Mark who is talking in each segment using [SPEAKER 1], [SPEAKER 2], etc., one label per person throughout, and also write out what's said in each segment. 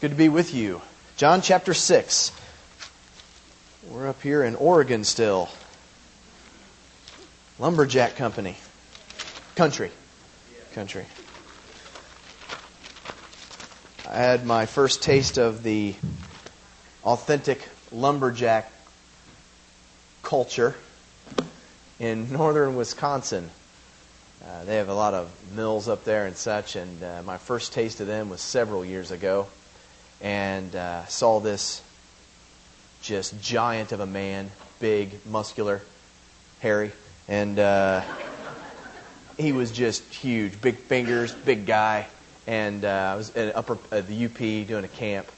[SPEAKER 1] good to be with you. John chapter 6. We're up here in Oregon still. Lumberjack Company. Country. Country. I had my first taste of the authentic lumberjack culture in northern Wisconsin. Uh, they have a lot of mills up there and such, and uh, my first taste of them was several years ago. And uh, saw this just giant of a man, big, muscular, hairy, and uh, he was just huge, big fingers, big guy. And uh, I was at upper at the UP doing a camp,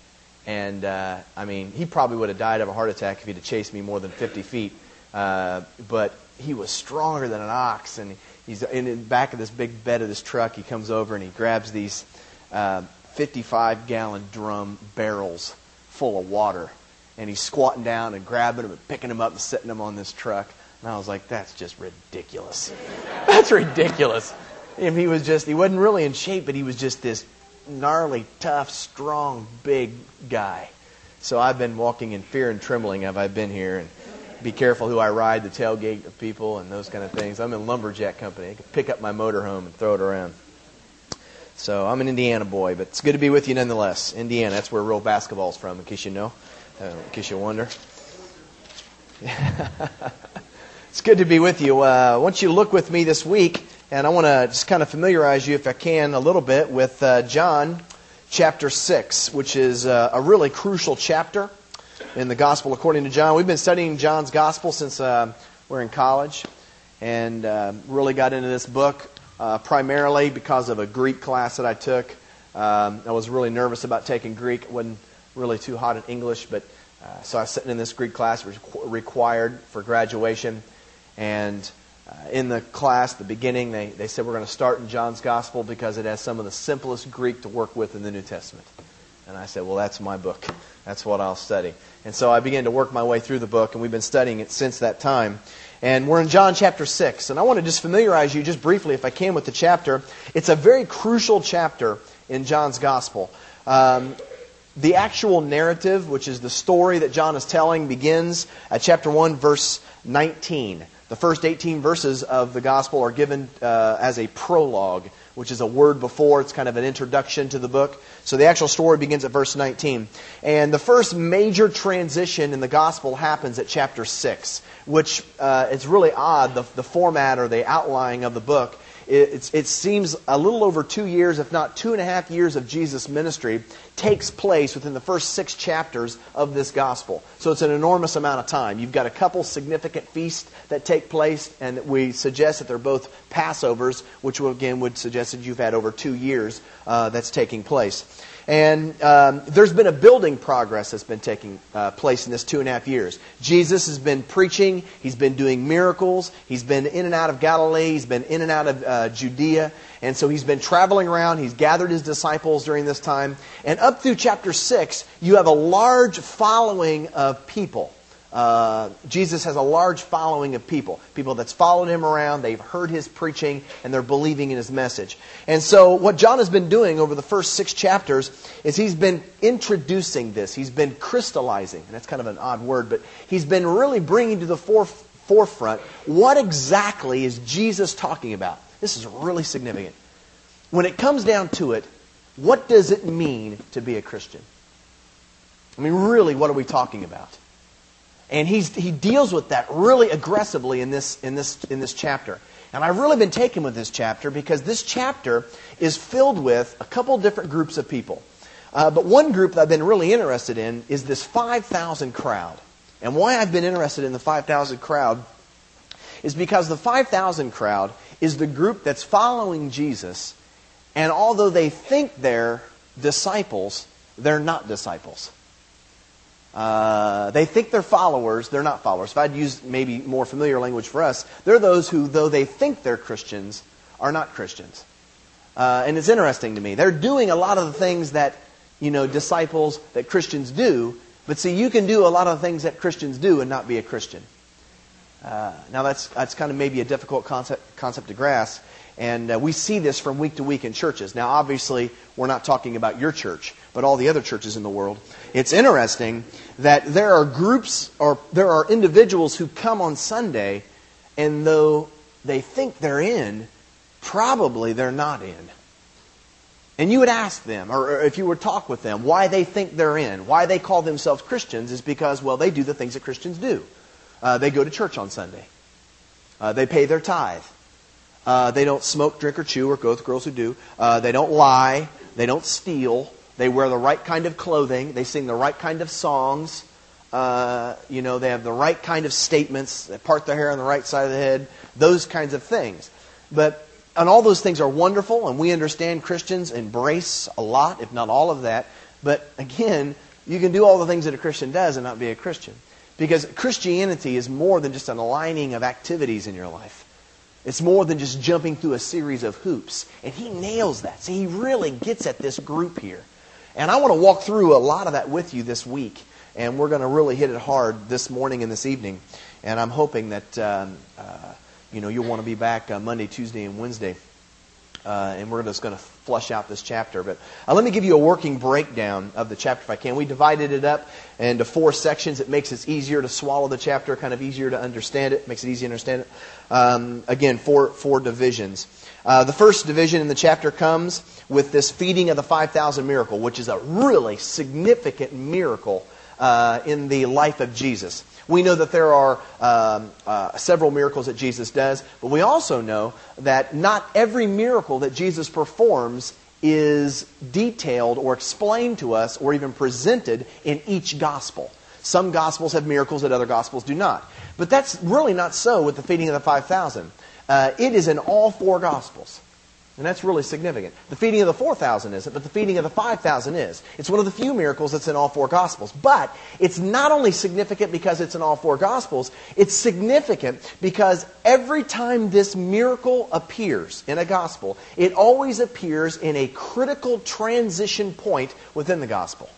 [SPEAKER 1] and uh, I mean, he probably would have died of a heart attack if he'd have chased me more than 50 feet. Uh, but he was stronger than an ox, and he's in the back of this big bed of this truck. He comes over and he grabs these uh, 55 gallon drum barrels full of water, and he's squatting down and grabbing them and picking them up and setting them on this truck. And I was like, that's just ridiculous. that's ridiculous. And he was just, he wasn't really in shape, but he was just this gnarly, tough, strong, big guy. So I've been walking in fear and trembling have I been here and be careful who I ride the tailgate of people and those kind of things. I'm in lumberjack company. I can pick up my motorhome and throw it around. So I'm an Indiana boy, but it's good to be with you nonetheless. Indiana, that's where real basketball's from, in case you know, uh, in case you wonder. it's good to be with you. Uh, I want you to look with me this week, and I want to just kind of familiarize you, if I can, a little bit with uh, John chapter 6, which is uh, a really crucial chapter in the Gospel according to John. We've been studying John's Gospel since uh, we're in college, and uh, really got into this book uh, primarily because of a Greek class that I took. Um, I was really nervous about taking Greek. Wasn't really too hot in English, but uh, so I was sitting in this Greek class, which was required for graduation. And uh, in the class, the beginning, they, they said we're going to start in John's Gospel because it has some of the simplest Greek to work with in the New Testament. And I said, well, that's my book. That's what I'll study. And so I began to work my way through the book, and we've been studying it since that time. And we're in John chapter 6. And I want to just familiarize you, just briefly, if I can, with the chapter. It's a very crucial chapter in John's Gospel. Um, the actual narrative, which is the story that John is telling, begins at chapter 1, verse 19. The first 18 verses of the Gospel are given uh, as a prologue, which is a word before. It's kind of an introduction to the book. So the actual story begins at verse 19. And the first major transition in the Gospel happens at chapter 6 which uh, it's really odd, the, the format or the outlining of the book. It, it seems a little over two years, if not two and a half years of Jesus' ministry, takes place within the first six chapters of this gospel. So it's an enormous amount of time. You've got a couple significant feasts that take place, and we suggest that they're both Passovers, which again would suggest that you've had over two years uh, that's taking place. And um, there's been a building progress that's been taking uh, place in this two and a half years. Jesus has been preaching, he's been doing miracles, he's been in and out of Galilee, he's been in and out of uh, Judea, and so he's been traveling around, he's gathered his disciples during this time. And up through chapter 6, you have a large following of people. Uh, Jesus has a large following of people, people that's followed him around, they've heard his preaching, and they're believing in his message. And so, what John has been doing over the first six chapters is he's been introducing this, he's been crystallizing, and that's kind of an odd word, but he's been really bringing to the forefront what exactly is Jesus talking about. This is really significant. When it comes down to it, what does it mean to be a Christian? I mean, really, what are we talking about? And he's, he deals with that really aggressively in this, in, this, in this chapter. And I've really been taken with this chapter because this chapter is filled with a couple different groups of people. Uh, but one group that I've been really interested in is this 5,000 crowd. And why I've been interested in the 5,000 crowd is because the 5,000 crowd is the group that's following Jesus, and although they think they're disciples, they're not disciples. Uh, they think they're followers, they're not followers. If I'd use maybe more familiar language for us, they're those who, though they think they're Christians, are not Christians. Uh, and it's interesting to me. They're doing a lot of the things that, you know, disciples, that Christians do, but see, you can do a lot of things that Christians do and not be a Christian. Uh, now, that's, that's kind of maybe a difficult concept, concept to grasp. And uh, we see this from week to week in churches. Now, obviously, we're not talking about your church, but all the other churches in the world. It's interesting that there are groups or there are individuals who come on Sunday, and though they think they're in, probably they're not in. And you would ask them, or if you would talk with them, why they think they're in, why they call themselves Christians, is because, well, they do the things that Christians do. Uh, they go to church on Sunday. Uh, they pay their tithe. Uh, they don't smoke, drink, or chew, or go with girls who do. Uh, they don't lie. They don't steal. They wear the right kind of clothing. They sing the right kind of songs. Uh, you know, they have the right kind of statements. They part their hair on the right side of the head. Those kinds of things. But and all those things are wonderful, and we understand Christians embrace a lot, if not all of that. But again, you can do all the things that a Christian does and not be a Christian. Because Christianity is more than just an aligning of activities in your life. It's more than just jumping through a series of hoops. And he nails that. See, he really gets at this group here. And I want to walk through a lot of that with you this week. And we're going to really hit it hard this morning and this evening. And I'm hoping that um, uh, you know, you'll want to be back uh, Monday, Tuesday, and Wednesday. Uh, and we're just going to flush out this chapter. But uh, let me give you a working breakdown of the chapter if I can. We divided it up into four sections. It makes it easier to swallow the chapter, kind of easier to understand it, makes it easy to understand it. Um, again, four, four divisions. Uh, the first division in the chapter comes with this feeding of the 5,000 miracle, which is a really significant miracle uh, in the life of Jesus. We know that there are um, uh, several miracles that Jesus does, but we also know that not every miracle that Jesus performs is detailed or explained to us or even presented in each gospel. Some gospels have miracles that other gospels do not. But that's really not so with the feeding of the 5,000. Uh, it is in all four gospels. And that's really significant. The feeding of the 4,000 isn't, but the feeding of the 5,000 is. It's one of the few miracles that's in all four Gospels. But it's not only significant because it's in all four Gospels, it's significant because every time this miracle appears in a Gospel, it always appears in a critical transition point within the Gospel.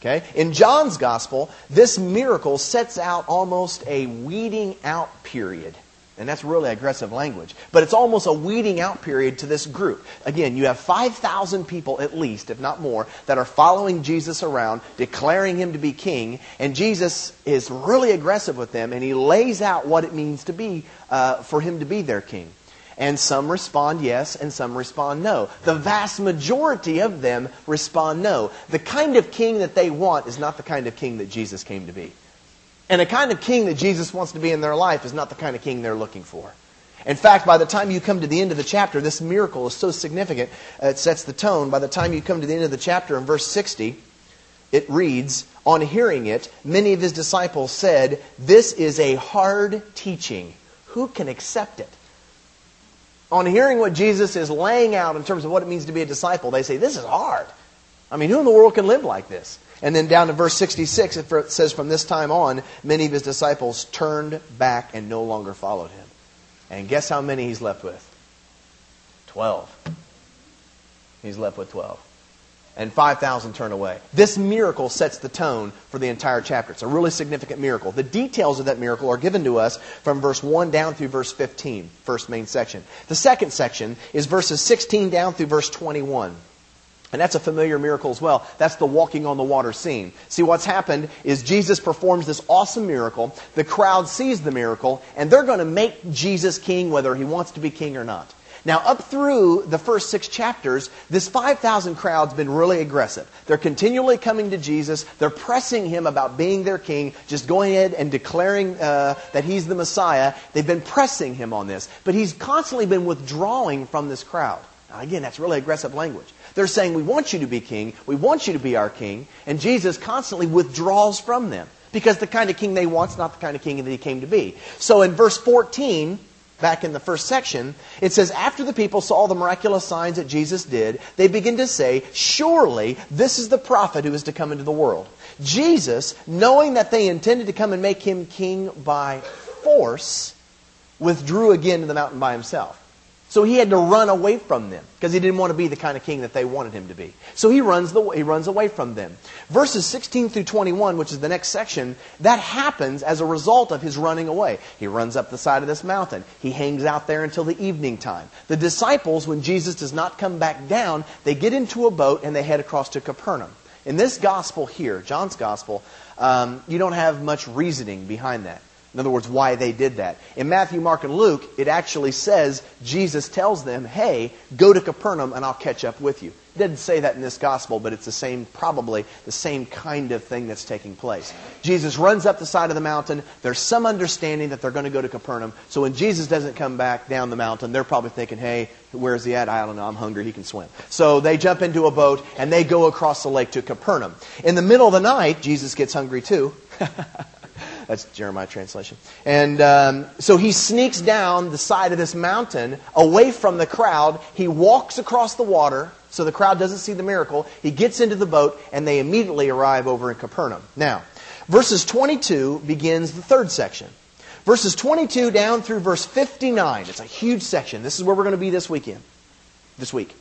[SPEAKER 1] Okay? In John's Gospel, this miracle sets out almost a weeding out period and that's really aggressive language. But it's almost a weeding out period to this group. Again, you have 5,000 people at least, if not more, that are following Jesus around, declaring him to be king. And Jesus is really aggressive with them, and he lays out what it means to be, uh, for him to be their king. And some respond yes, and some respond no. The vast majority of them respond no. The kind of king that they want is not the kind of king that Jesus came to be. And the kind of king that Jesus wants to be in their life is not the kind of king they're looking for. In fact, by the time you come to the end of the chapter, this miracle is so significant, it sets the tone. By the time you come to the end of the chapter in verse 60, it reads, On hearing it, many of his disciples said, This is a hard teaching. Who can accept it? On hearing what Jesus is laying out in terms of what it means to be a disciple, they say, This is hard. I mean, who in the world can live like this? And then down to verse 66, it says, From this time on, many of his disciples turned back and no longer followed him. And guess how many he's left with? Twelve. He's left with twelve. And 5,000 turn away. This miracle sets the tone for the entire chapter. It's a really significant miracle. The details of that miracle are given to us from verse 1 down through verse 15, first main section. The second section is verses 16 down through verse 21. And that's a familiar miracle as well. That's the walking on the water scene. See, what's happened is Jesus performs this awesome miracle. The crowd sees the miracle, and they're going to make Jesus king whether he wants to be king or not. Now, up through the first six chapters, this 5,000 crowd's been really aggressive. They're continually coming to Jesus. They're pressing him about being their king, just going ahead and declaring uh, that he's the Messiah. They've been pressing him on this. But he's constantly been withdrawing from this crowd. Now, again, that's really aggressive language. They're saying, We want you to be king. We want you to be our king. And Jesus constantly withdraws from them because the kind of king they want is not the kind of king that he came to be. So in verse 14, back in the first section, it says, After the people saw the miraculous signs that Jesus did, they begin to say, Surely this is the prophet who is to come into the world. Jesus, knowing that they intended to come and make him king by force, withdrew again to the mountain by himself. So he had to run away from them because he didn't want to be the kind of king that they wanted him to be. So he runs, the, he runs away from them. Verses 16 through 21, which is the next section, that happens as a result of his running away. He runs up the side of this mountain. He hangs out there until the evening time. The disciples, when Jesus does not come back down, they get into a boat and they head across to Capernaum. In this gospel here, John's gospel, um, you don't have much reasoning behind that. In other words, why they did that. In Matthew, Mark, and Luke, it actually says Jesus tells them, hey, go to Capernaum and I'll catch up with you. It doesn't say that in this gospel, but it's the same, probably the same kind of thing that's taking place. Jesus runs up the side of the mountain. There's some understanding that they're going to go to Capernaum. So when Jesus doesn't come back down the mountain, they're probably thinking, hey, where's he at? I don't know. I'm hungry. He can swim. So they jump into a boat and they go across the lake to Capernaum. In the middle of the night, Jesus gets hungry too. That's Jeremiah translation. And um, so he sneaks down the side of this mountain away from the crowd. He walks across the water so the crowd doesn't see the miracle. He gets into the boat and they immediately arrive over in Capernaum. Now, verses 22 begins the third section. Verses 22 down through verse 59. It's a huge section. This is where we're going to be this weekend. This week.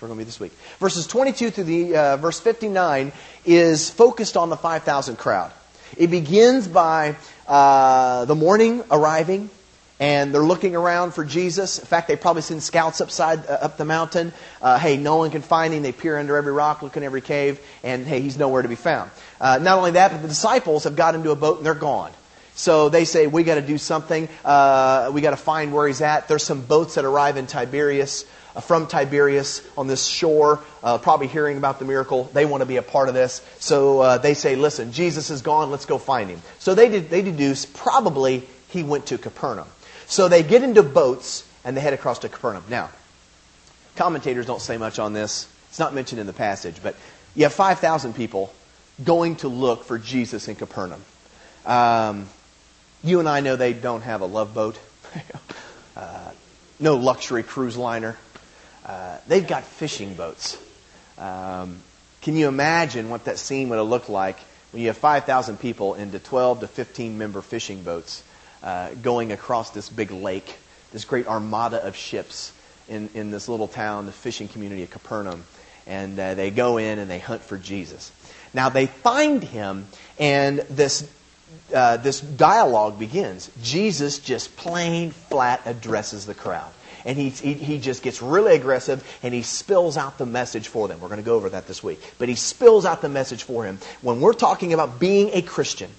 [SPEAKER 1] We're going to be this week. Verses 22 through the uh, verse 59 is focused on the 5,000 crowd. It begins by uh, the morning arriving, and they're looking around for Jesus. In fact, they probably send scouts upside uh, up the mountain. Uh, hey, no one can find him. They peer under every rock, look in every cave, and hey, he's nowhere to be found. Uh, not only that, but the disciples have got into a boat and they're gone. So they say, we got to do something. Uh, we got to find where he's at. There's some boats that arrive in Tiberias. Uh, from Tiberias on this shore, uh, probably hearing about the miracle. They want to be a part of this. So uh, they say, listen, Jesus is gone. Let's go find him. So they, did, they deduce probably he went to Capernaum. So they get into boats and they head across to Capernaum. Now, commentators don't say much on this. It's not mentioned in the passage, but you have 5,000 people going to look for Jesus in Capernaum. Um, you and I know they don't have a love boat, uh, no luxury cruise liner. Uh, they've got fishing boats. Um, can you imagine what that scene would have looked like when you have 5,000 people into 12 to 15 member fishing boats uh, going across this big lake, this great armada of ships in, in this little town, the fishing community of Capernaum? And uh, they go in and they hunt for Jesus. Now they find him, and this uh, this dialogue begins. Jesus just plain flat addresses the crowd and he, he, he just gets really aggressive and he spills out the message for them. We're going to go over that this week. But he spills out the message for him. When we're talking about being a Christian,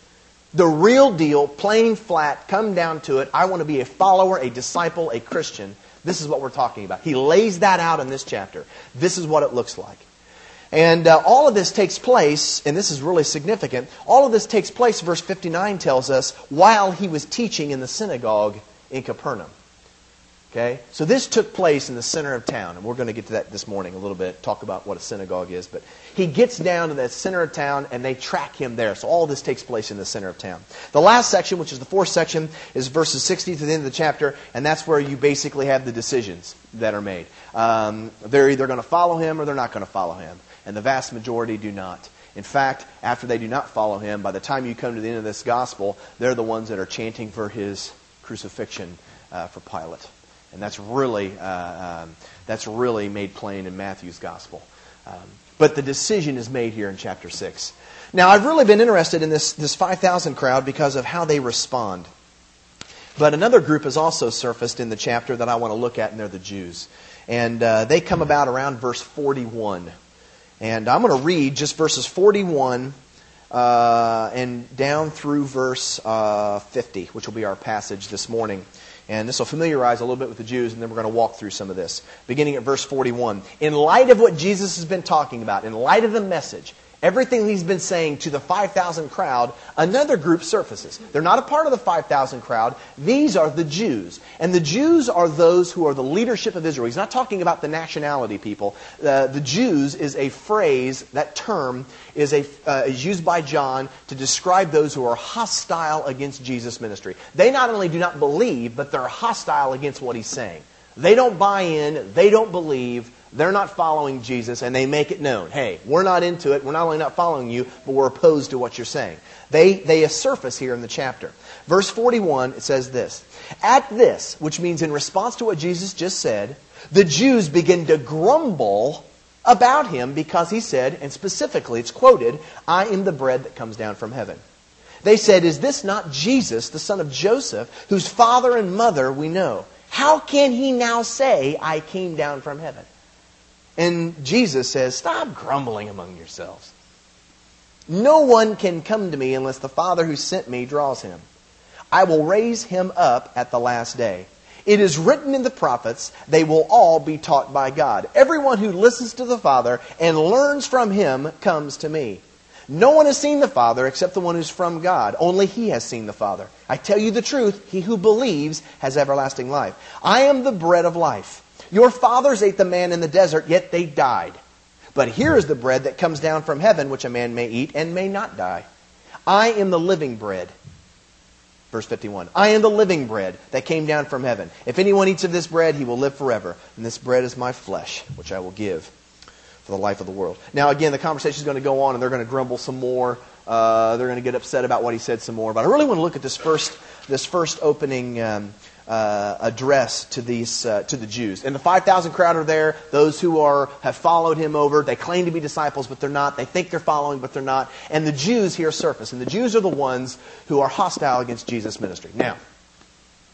[SPEAKER 1] the real deal, plain flat, come down to it, I want to be a follower, a disciple, a Christian. This is what we're talking about. He lays that out in this chapter. This is what it looks like. And uh, all of this takes place, and this is really significant, all of this takes place, verse 59 tells us, while he was teaching in the synagogue in Capernaum. Okay? So this took place in the center of town, and we're going to get to that this morning a little bit, talk about what a synagogue is. But he gets down to the center of town, and they track him there. So all this takes place in the center of town. The last section, which is the fourth section, is verses 60 to the end of the chapter, and that's where you basically have the decisions that are made. Um, they're either going to follow him or they're not going to follow him. And the vast majority do not. In fact, after they do not follow him, by the time you come to the end of this gospel, they're the ones that are chanting for his crucifixion uh, for Pilate. And that's really, uh, um, that's really made plain in Matthew's gospel. Um, but the decision is made here in chapter 6. Now, I've really been interested in this, this 5,000 crowd because of how they respond. But another group has also surfaced in the chapter that I want to look at, and they're the Jews. And uh, they come about around verse 41. And I'm going to read just verses 41 uh, and down through verse uh, 50, which will be our passage this morning. And this will familiarize a little bit with the Jews, and then we're going to walk through some of this. Beginning at verse 41. In light of what Jesus has been talking about, in light of the message, everything he's been saying to the 5,000 crowd, another group surfaces. They're not a part of the 5,000 crowd. These are the Jews. And the Jews are those who are the leadership of Israel. He's not talking about the nationality people. Uh, the Jews is a phrase, that term is, a, uh, is used by John to describe those who are hostile against Jesus' ministry. They not only do not believe, but they're hostile against what he's saying. They don't buy in, they don't believe, They're not following Jesus, and they make it known. Hey, we're not into it. We're not only not following you, but we're opposed to what you're saying. They, they surface here in the chapter. Verse 41, it says this At this, which means in response to what Jesus just said, the Jews begin to grumble about him because he said, and specifically it's quoted, I am the bread that comes down from heaven. They said, Is this not Jesus, the son of Joseph, whose father and mother we know? How can he now say, I came down from heaven? And Jesus says, Stop grumbling among yourselves. No one can come to me unless the Father who sent me draws him. I will raise him up at the last day. It is written in the prophets, they will all be taught by God. Everyone who listens to the Father and learns from him comes to me. No one has seen the Father except the one who's from God. Only he has seen the Father. I tell you the truth, he who believes has everlasting life. I am the bread of life. Your fathers ate the manna in the desert, yet they died. But here is the bread that comes down from heaven, which a man may eat and may not die. I am the living bread. Verse 51. I am the living bread that came down from heaven. If anyone eats of this bread, he will live forever. And this bread is my flesh, which I will give for the life of the world. Now, again, the conversation is going to go on, and they're going to grumble some more. Uh, they're going to get upset about what he said some more. But I really want to look at this first, this first opening um, uh, address to these uh, to the Jews. And the 5,000 crowd are there. Those who are have followed him over. They claim to be disciples, but they're not. They think they're following, but they're not. And the Jews here surface. And the Jews are the ones who are hostile against Jesus' ministry. Now,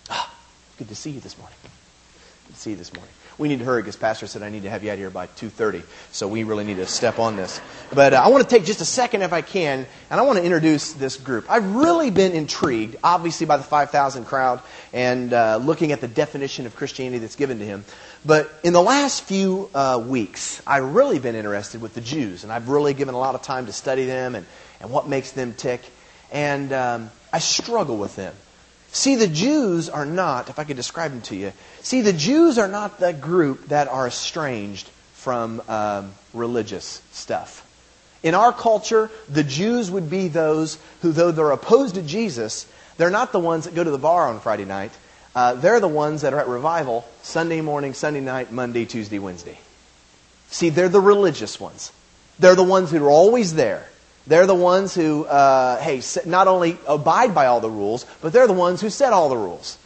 [SPEAKER 1] ah, good to see you this morning. Good to see you this morning we need to hurry because Pastor said I need to have you out here by 2.30. So we really need to step on this. But uh, I want to take just a second if I can, and I want to introduce this group. I've really been intrigued, obviously, by the 5,000 crowd and uh, looking at the definition of Christianity that's given to him. But in the last few uh, weeks, I've really been interested with the Jews, and I've really given a lot of time to study them and, and what makes them tick. And um, I struggle with them. See, the Jews are not, if I could describe them to you, see, the Jews are not the group that are estranged from um, religious stuff. In our culture, the Jews would be those who, though they're opposed to Jesus, they're not the ones that go to the bar on Friday night. Uh, they're the ones that are at revival Sunday morning, Sunday night, Monday, Tuesday, Wednesday. See, they're the religious ones. They're the ones who are always there. They're the ones who, uh, hey, not only abide by all the rules, but they're the ones who set all the rules.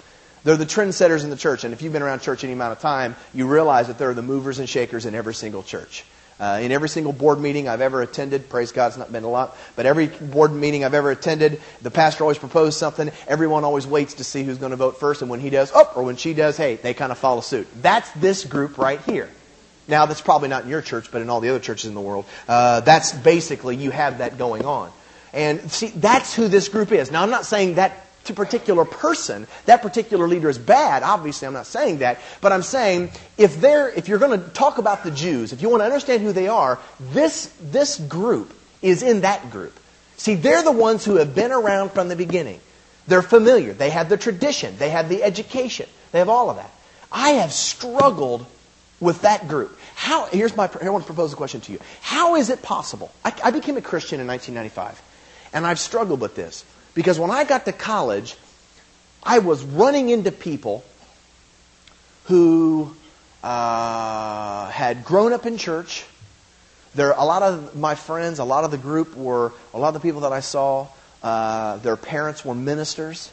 [SPEAKER 1] They're the trendsetters in the church. And if you've been around church any amount of time, you realize that they're the movers and shakers in every single church. Uh, in every single board meeting I've ever attended, praise God, it's not been a lot, but every board meeting I've ever attended, the pastor always proposed something. Everyone always waits to see who's going to vote first, and when he does, oh, or when she does, hey, they kind of follow suit. That's this group right here. Now, that's probably not in your church, but in all the other churches in the world. Uh, that's basically, you have that going on. And see, that's who this group is. Now, I'm not saying that to particular person, that particular leader is bad. Obviously, I'm not saying that. But I'm saying if, they're, if you're going to talk about the Jews, if you want to understand who they are, this, this group is in that group. See, they're the ones who have been around from the beginning. They're familiar. They have the tradition. They have the education. They have all of that. I have struggled with that group. How, here's my, I want to propose a question to you. How is it possible? I, I became a Christian in 1995, and I've struggled with this. Because when I got to college, I was running into people who uh, had grown up in church. There, a lot of my friends, a lot of the group were, a lot of the people that I saw, uh, their parents were ministers.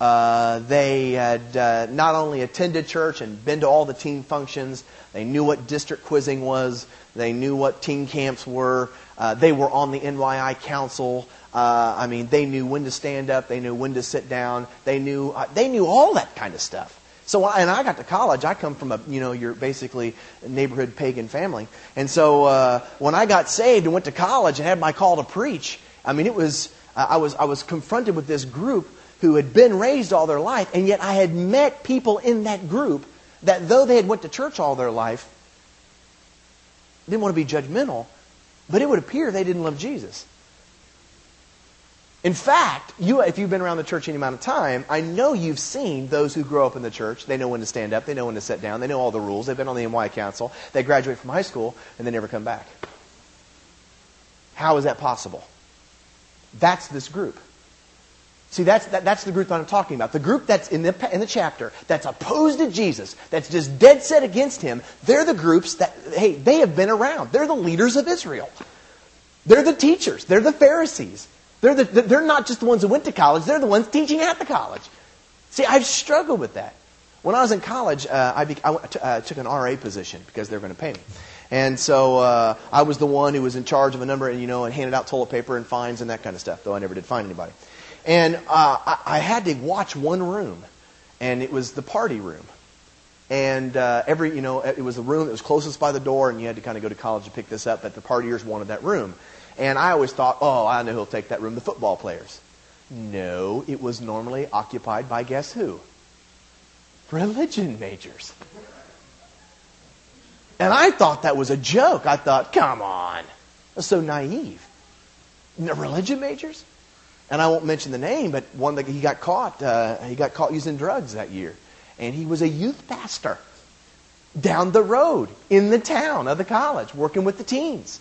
[SPEAKER 1] Uh, they had uh, not only attended church and been to all the team functions, they knew what district quizzing was, they knew what team camps were, uh, they were on the NYI council. Uh, I mean, they knew when to stand up, they knew when to sit down, they knew uh, they knew all that kind of stuff. So, and I got to college. I come from a, you know, you're basically neighborhood pagan family. And so, uh, when I got saved and went to college and had my call to preach, I mean, it was, I was, I was confronted with this group who had been raised all their life, and yet I had met people in that group that though they had went to church all their life, didn't want to be judgmental, but it would appear they didn't love Jesus. In fact, you, if you've been around the church any amount of time, I know you've seen those who grow up in the church. They know when to stand up. They know when to sit down. They know all the rules. They've been on the NYI Council. They graduate from high school, and they never come back. How is that possible? That's this group. See, that's, that, that's the group that I'm talking about. The group that's in the, in the chapter that's opposed to Jesus, that's just dead set against him, they're the groups that, hey, they have been around. They're the leaders of Israel. They're the teachers. They're the Pharisees. They're, the, they're not just the ones who went to college, they're the ones teaching at the college. See, I've struggled with that. When I was in college, uh, I, be, I uh, took an RA position because they were going to pay me. And so uh, I was the one who was in charge of a number, and you know, and handed out toilet paper and fines and that kind of stuff. Though I never did find anybody. And uh, I, I had to watch one room, and it was the party room. And uh, every, you know, it was the room that was closest by the door, and you had to kind of go to college to pick this up. But the partiers wanted that room, and I always thought, oh, I know who'll take that room, the football players. No, it was normally occupied by guess who? Religion majors. And I thought that was a joke. I thought, come on. That's so naive. Religion majors? And I won't mention the name, but one that he got caught, uh, he got caught using drugs that year. And he was a youth pastor down the road in the town of the college, working with the teens.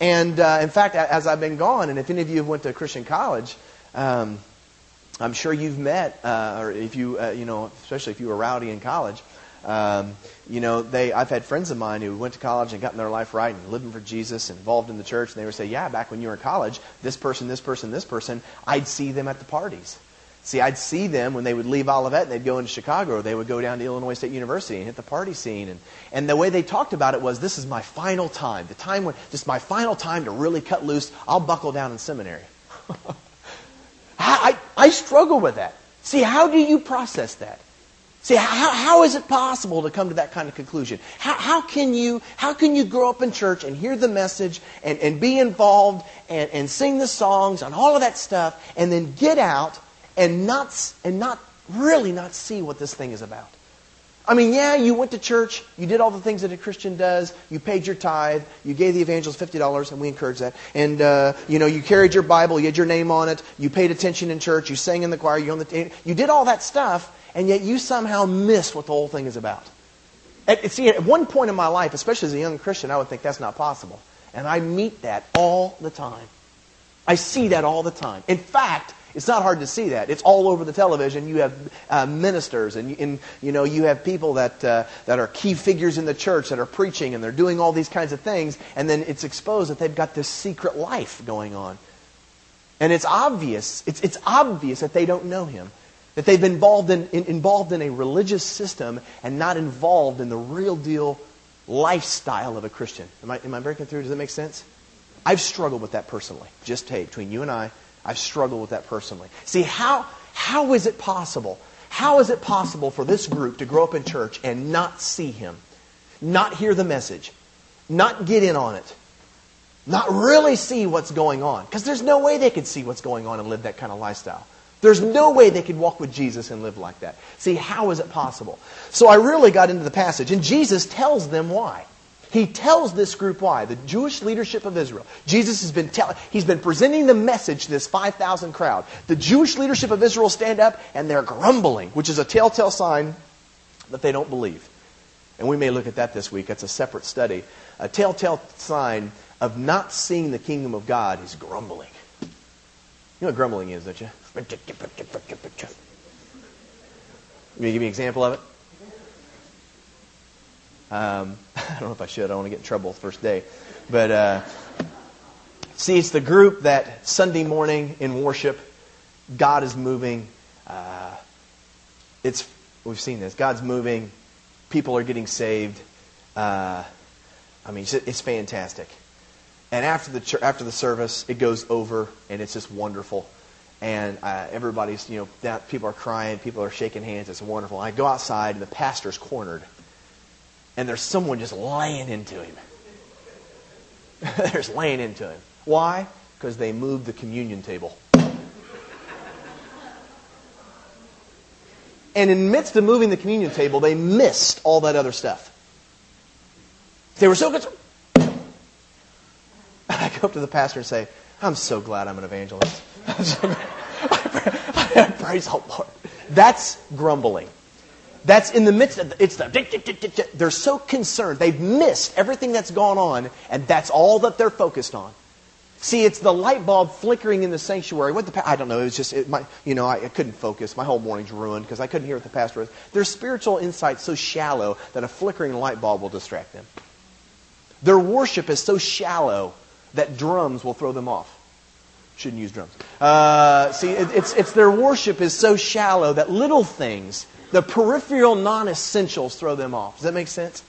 [SPEAKER 1] And uh, in fact, as I've been gone, and if any of you have went to Christian college, um, I'm sure you've met, uh, or if you, uh, you know, especially if you were rowdy in college, um, you know, they, I've had friends of mine who went to college and gotten their life right and living for Jesus, involved in the church, and they would say, yeah, back when you were in college, this person, this person, this person, I'd see them at the parties. See, I'd see them when they would leave Olivet and they'd go into Chicago, or they would go down to Illinois State University and hit the party scene. And, and the way they talked about it was, this is my final time, the time when, just my final time to really cut loose. I'll buckle down in seminary. I, I struggle with that. See, how do you process that? See, how, how is it possible to come to that kind of conclusion? How, how, can, you, how can you grow up in church and hear the message and, and be involved and, and sing the songs and all of that stuff and then get out and not, and not really not see what this thing is about? I mean, yeah, you went to church, you did all the things that a Christian does, you paid your tithe, you gave the evangelist fifty dollars, and we encourage that. And uh, you know, you carried your Bible, you had your name on it, you paid attention in church, you sang in the choir, you on the you did all that stuff, and yet you somehow miss what the whole thing is about. At, see, at one point in my life, especially as a young Christian, I would think that's not possible, and I meet that all the time. I see that all the time. In fact, it's not hard to see that. It's all over the television. You have uh, ministers, and, and, you know you have people that uh, that are key figures in the church that are preaching, and they're doing all these kinds of things. And then it's exposed that they've got this secret life going on, and it's obvious. It's it's obvious that they don't know Him, that they've been involved in, in involved in a religious system and not involved in the real deal lifestyle of a Christian. Am I am I breaking through? Does that make sense? I've struggled with that personally. Just hey, between you and I. I've struggled with that personally. See, how, how is it possible? How is it possible for this group to grow up in church and not see him, not hear the message, not get in on it, not really see what's going on? Because there's no way they could see what's going on and live that kind of lifestyle. There's no way they could walk with Jesus and live like that. See, how is it possible? So I really got into the passage, and Jesus tells them why. He tells this group why. The Jewish leadership of Israel. Jesus has been telling, he's been presenting the message to this 5,000 crowd. The Jewish leadership of Israel stand up and they're grumbling, which is a telltale sign that they don't believe. And we may look at that this week. That's a separate study. A telltale sign of not seeing the kingdom of God is grumbling. You know what grumbling is, don't you? You give me an example of it? Um, I don't know if I should. I don't want to get in trouble the first day. But uh, see, it's the group that Sunday morning in worship, God is moving. Uh, it's we've seen this. God's moving. People are getting saved. Uh, I mean, it's, it's fantastic. And after the after the service, it goes over, and it's just wonderful. And uh, everybody's, you know, people are crying, people are shaking hands. It's wonderful. I go outside, and the pastor's cornered and there's someone just laying into him. There's laying into him. Why? Because they moved the communion table. And in midst of moving the communion table, they missed all that other stuff. They were so concerned. I go up to the pastor and say, I'm so glad I'm an evangelist. Praise the Lord. That's grumbling. That's in the midst of the, it's the they're so concerned they've missed everything that's gone on and that's all that they're focused on. See, it's the light bulb flickering in the sanctuary. What the I don't know. It was just it, my, you know, I, I couldn't focus. My whole morning's ruined because I couldn't hear what the pastor was. Their spiritual insight so shallow that a flickering light bulb will distract them. Their worship is so shallow that drums will throw them off. Shouldn't use drums. Uh, see, it, it's it's their worship is so shallow that little things, the peripheral non-essentials, throw them off. Does that make sense?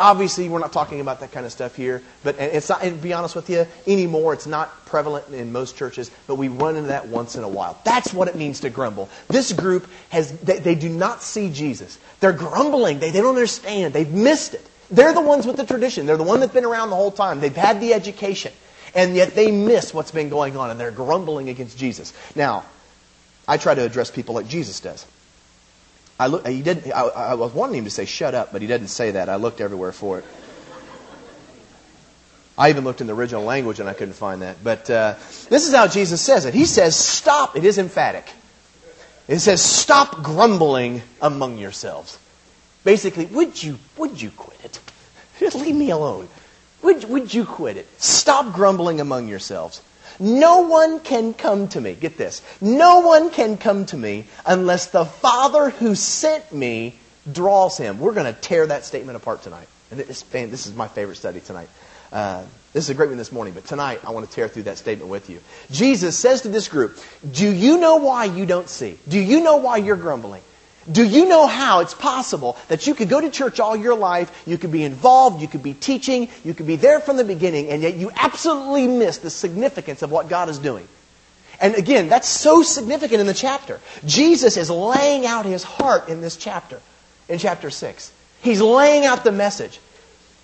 [SPEAKER 1] Obviously, we're not talking about that kind of stuff here, but it's not, and to be honest with you, anymore, it's not prevalent in most churches, but we run into that once in a while. That's what it means to grumble. This group has, they, they do not see Jesus. They're grumbling. They, they don't understand. They've missed it. They're the ones with the tradition. They're the one that's been around the whole time. They've had the education. And yet they miss what's been going on, and they're grumbling against Jesus. Now, I try to address people like Jesus does. I, look, he didn't, I, I was wanting him to say shut up, but he didn't say that. I looked everywhere for it. I even looked in the original language and I couldn't find that. But uh, this is how Jesus says it. He says, Stop. It is emphatic. It says, Stop grumbling among yourselves. Basically, would you, would you quit it? Leave me alone. Would, would you quit it? Stop grumbling among yourselves. No one can come to me. Get this. No one can come to me unless the Father who sent me draws him. We're going to tear that statement apart tonight. And this, this is my favorite study tonight. Uh, this is a great one this morning, but tonight I want to tear through that statement with you. Jesus says to this group, Do you know why you don't see? Do you know why you're grumbling? Do you know how it's possible that you could go to church all your life, you could be involved, you could be teaching, you could be there from the beginning, and yet you absolutely miss the significance of what God is doing? And again, that's so significant in the chapter. Jesus is laying out his heart in this chapter, in chapter 6. He's laying out the message.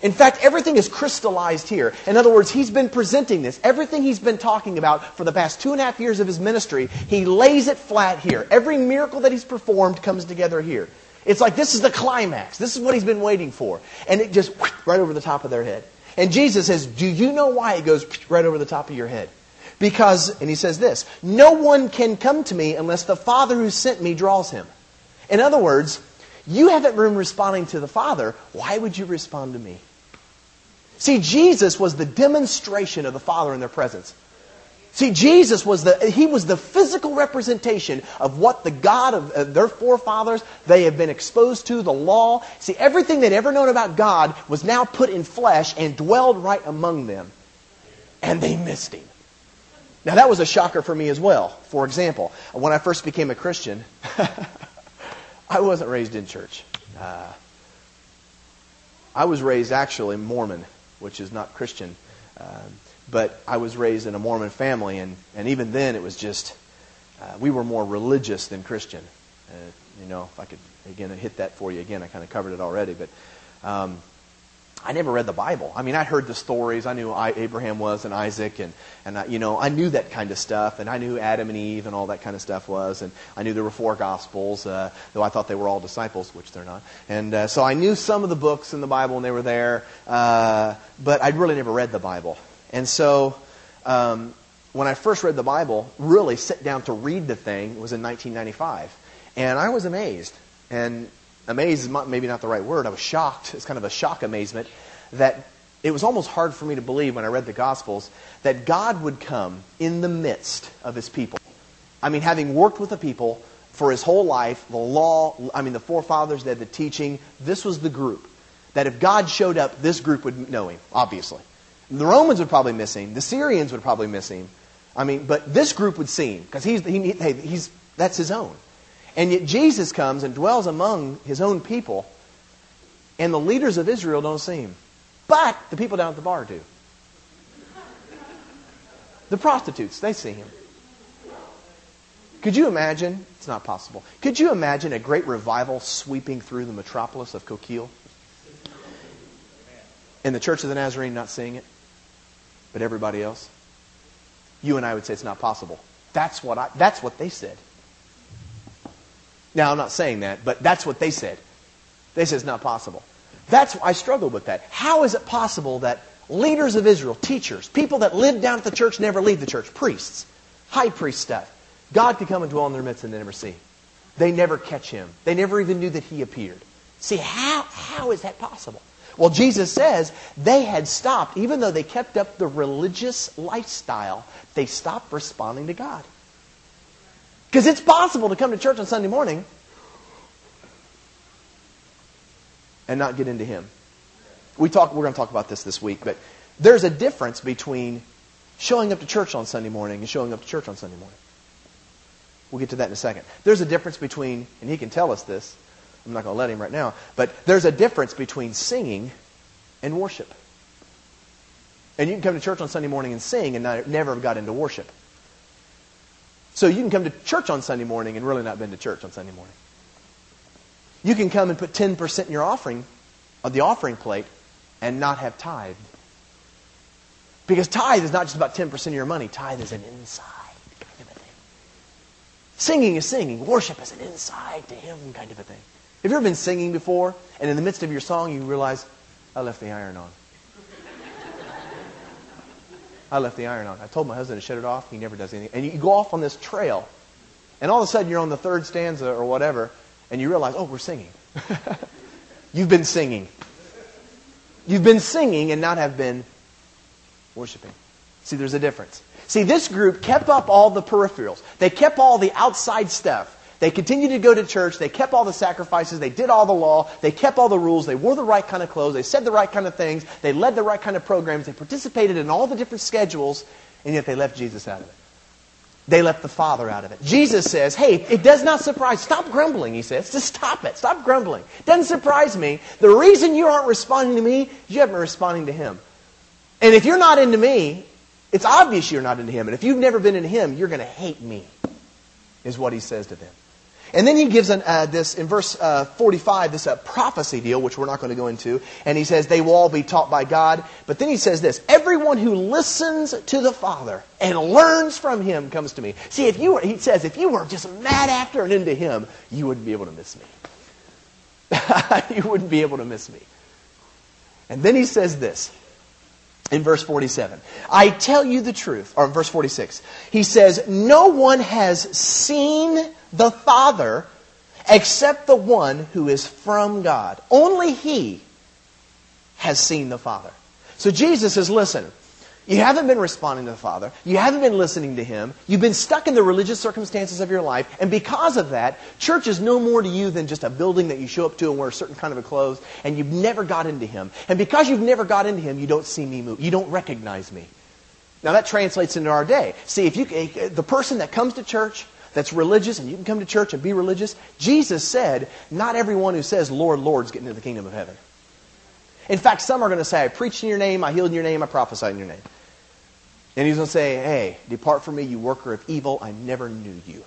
[SPEAKER 1] In fact, everything is crystallized here. In other words, he's been presenting this. Everything he's been talking about for the past two and a half years of his ministry, he lays it flat here. Every miracle that he's performed comes together here. It's like this is the climax. This is what he's been waiting for. And it just right over the top of their head. And Jesus says, Do you know why it goes right over the top of your head? Because, and he says this, no one can come to me unless the Father who sent me draws him. In other words, you haven't been responding to the Father. Why would you respond to me? See, Jesus was the demonstration of the Father in their presence. See, Jesus was the, he was the physical representation of what the God of uh, their forefathers, they have been exposed to, the law. See, everything they'd ever known about God was now put in flesh and dwelled right among them. And they missed him. Now, that was a shocker for me as well. For example, when I first became a Christian, I wasn't raised in church. Uh, I was raised actually Mormon which is not Christian. Uh, but I was raised in a Mormon family, and, and even then it was just, uh, we were more religious than Christian. Uh, you know, if I could, again, hit that for you again, I kind of covered it already. But um, I never read the Bible. I mean, I heard the stories. I knew who Abraham was and Isaac, and and I, you know, I knew that kind of stuff, and I knew Adam and Eve and all that kind of stuff was, and I knew there were four Gospels, uh, though I thought they were all disciples, which they're not. And uh, so I knew some of the books in the Bible when they were there, uh, but I'd really never read the Bible. And so um, when I first read the Bible, really sit down to read the thing was in 1995, and I was amazed. And amazed is maybe not the right word. I was shocked. It's kind of a shock amazement that it was almost hard for me to believe when I read the Gospels that God would come in the midst of his people. I mean, having worked with the people for his whole life, the law, I mean, the forefathers, they had the teaching, this was the group. That if God showed up, this group would know him, obviously. The Romans would probably miss him. The Syrians would probably miss him. I mean, but this group would see him because he's, he, he's, that's his own. And yet Jesus comes and dwells among his own people, and the leaders of Israel don't see him. But the people down at the bar do. The prostitutes, they see him. Could you imagine? It's not possible. Could you imagine a great revival sweeping through the metropolis of Coquille? And the Church of the Nazarene not seeing it, but everybody else? You and I would say it's not possible. That's what, I, that's what they said. Now, I'm not saying that, but that's what they said. They said it's not possible. That's I struggled with that. How is it possible that leaders of Israel, teachers, people that live down at the church never leave the church, priests, high priest stuff, God could come and dwell in their midst and they never see. They never catch him. They never even knew that he appeared. See, how, how is that possible? Well, Jesus says they had stopped, even though they kept up the religious lifestyle, they stopped responding to God. Because it's possible to come to church on Sunday morning and not get into Him. We talk, we're going to talk about this this week, but there's a difference between showing up to church on Sunday morning and showing up to church on Sunday morning. We'll get to that in a second. There's a difference between, and he can tell us this, I'm not going to let him right now, but there's a difference between singing and worship. And you can come to church on Sunday morning and sing and not, never have got into worship. So you can come to church on Sunday morning and really not been to church on Sunday morning. You can come and put 10% in your offering, on the offering plate, and not have tithe. Because tithe is not just about 10% of your money. Tithe is an inside kind of a thing. Singing is singing. Worship is an inside to Him kind of a thing. Have you ever been singing before, and in the midst of your song, you realize, I left the iron on? I left the iron on. I told my husband to shut it off. He never does anything. And you go off on this trail, and all of a sudden you're on the third stanza or whatever, and you realize, oh, we're singing. You've been singing. You've been singing and not have been worshiping. See, there's a difference. See, this group kept up all the peripherals. They kept all the outside stuff. They continued to go to church. They kept all the sacrifices. They did all the law. They kept all the rules. They wore the right kind of clothes. They said the right kind of things. They led the right kind of programs. They participated in all the different schedules, and yet they left Jesus out of it. They left the Father out of it. Jesus says, hey, it does not surprise. Stop grumbling, he says. Just stop it. Stop grumbling. It doesn't surprise me. The reason you aren't responding to me is you haven't been responding to him. And if you're not into me, it's obvious you're not into him. And if you've never been into him, you're going to hate me, is what he says to them. And then he gives an, uh, this, in verse uh, 45, this uh, prophecy deal, which we're not going to go into. And he says, they will all be taught by God. But then he says this Everyone who listens to the Father and learns from him comes to me. See, if you were, he says, if you were just mad after and into him, you wouldn't be able to miss me. you wouldn't be able to miss me. And then he says this in verse 47. I tell you the truth, or verse 46. He says, No one has seen the Father except the one who is from God. Only He has seen the Father. So Jesus says, Listen, you haven't been responding to the Father. You haven't been listening to Him. You've been stuck in the religious circumstances of your life. And because of that, church is no more to you than just a building that you show up to and wear a certain kind of a clothes. And you've never got into Him. And because you've never got into Him, you don't see me move. You don't recognize me. Now that translates into our day. See, if you, the person that comes to church, that's religious, and you can come to church and be religious, Jesus said, not everyone who says, Lord, Lord, is getting into the kingdom of heaven. In fact, some are going to say, I preached in your name, I healed in your name, I prophesied in your name. And he's going to say, Hey, depart from me, you worker of evil. I never knew you.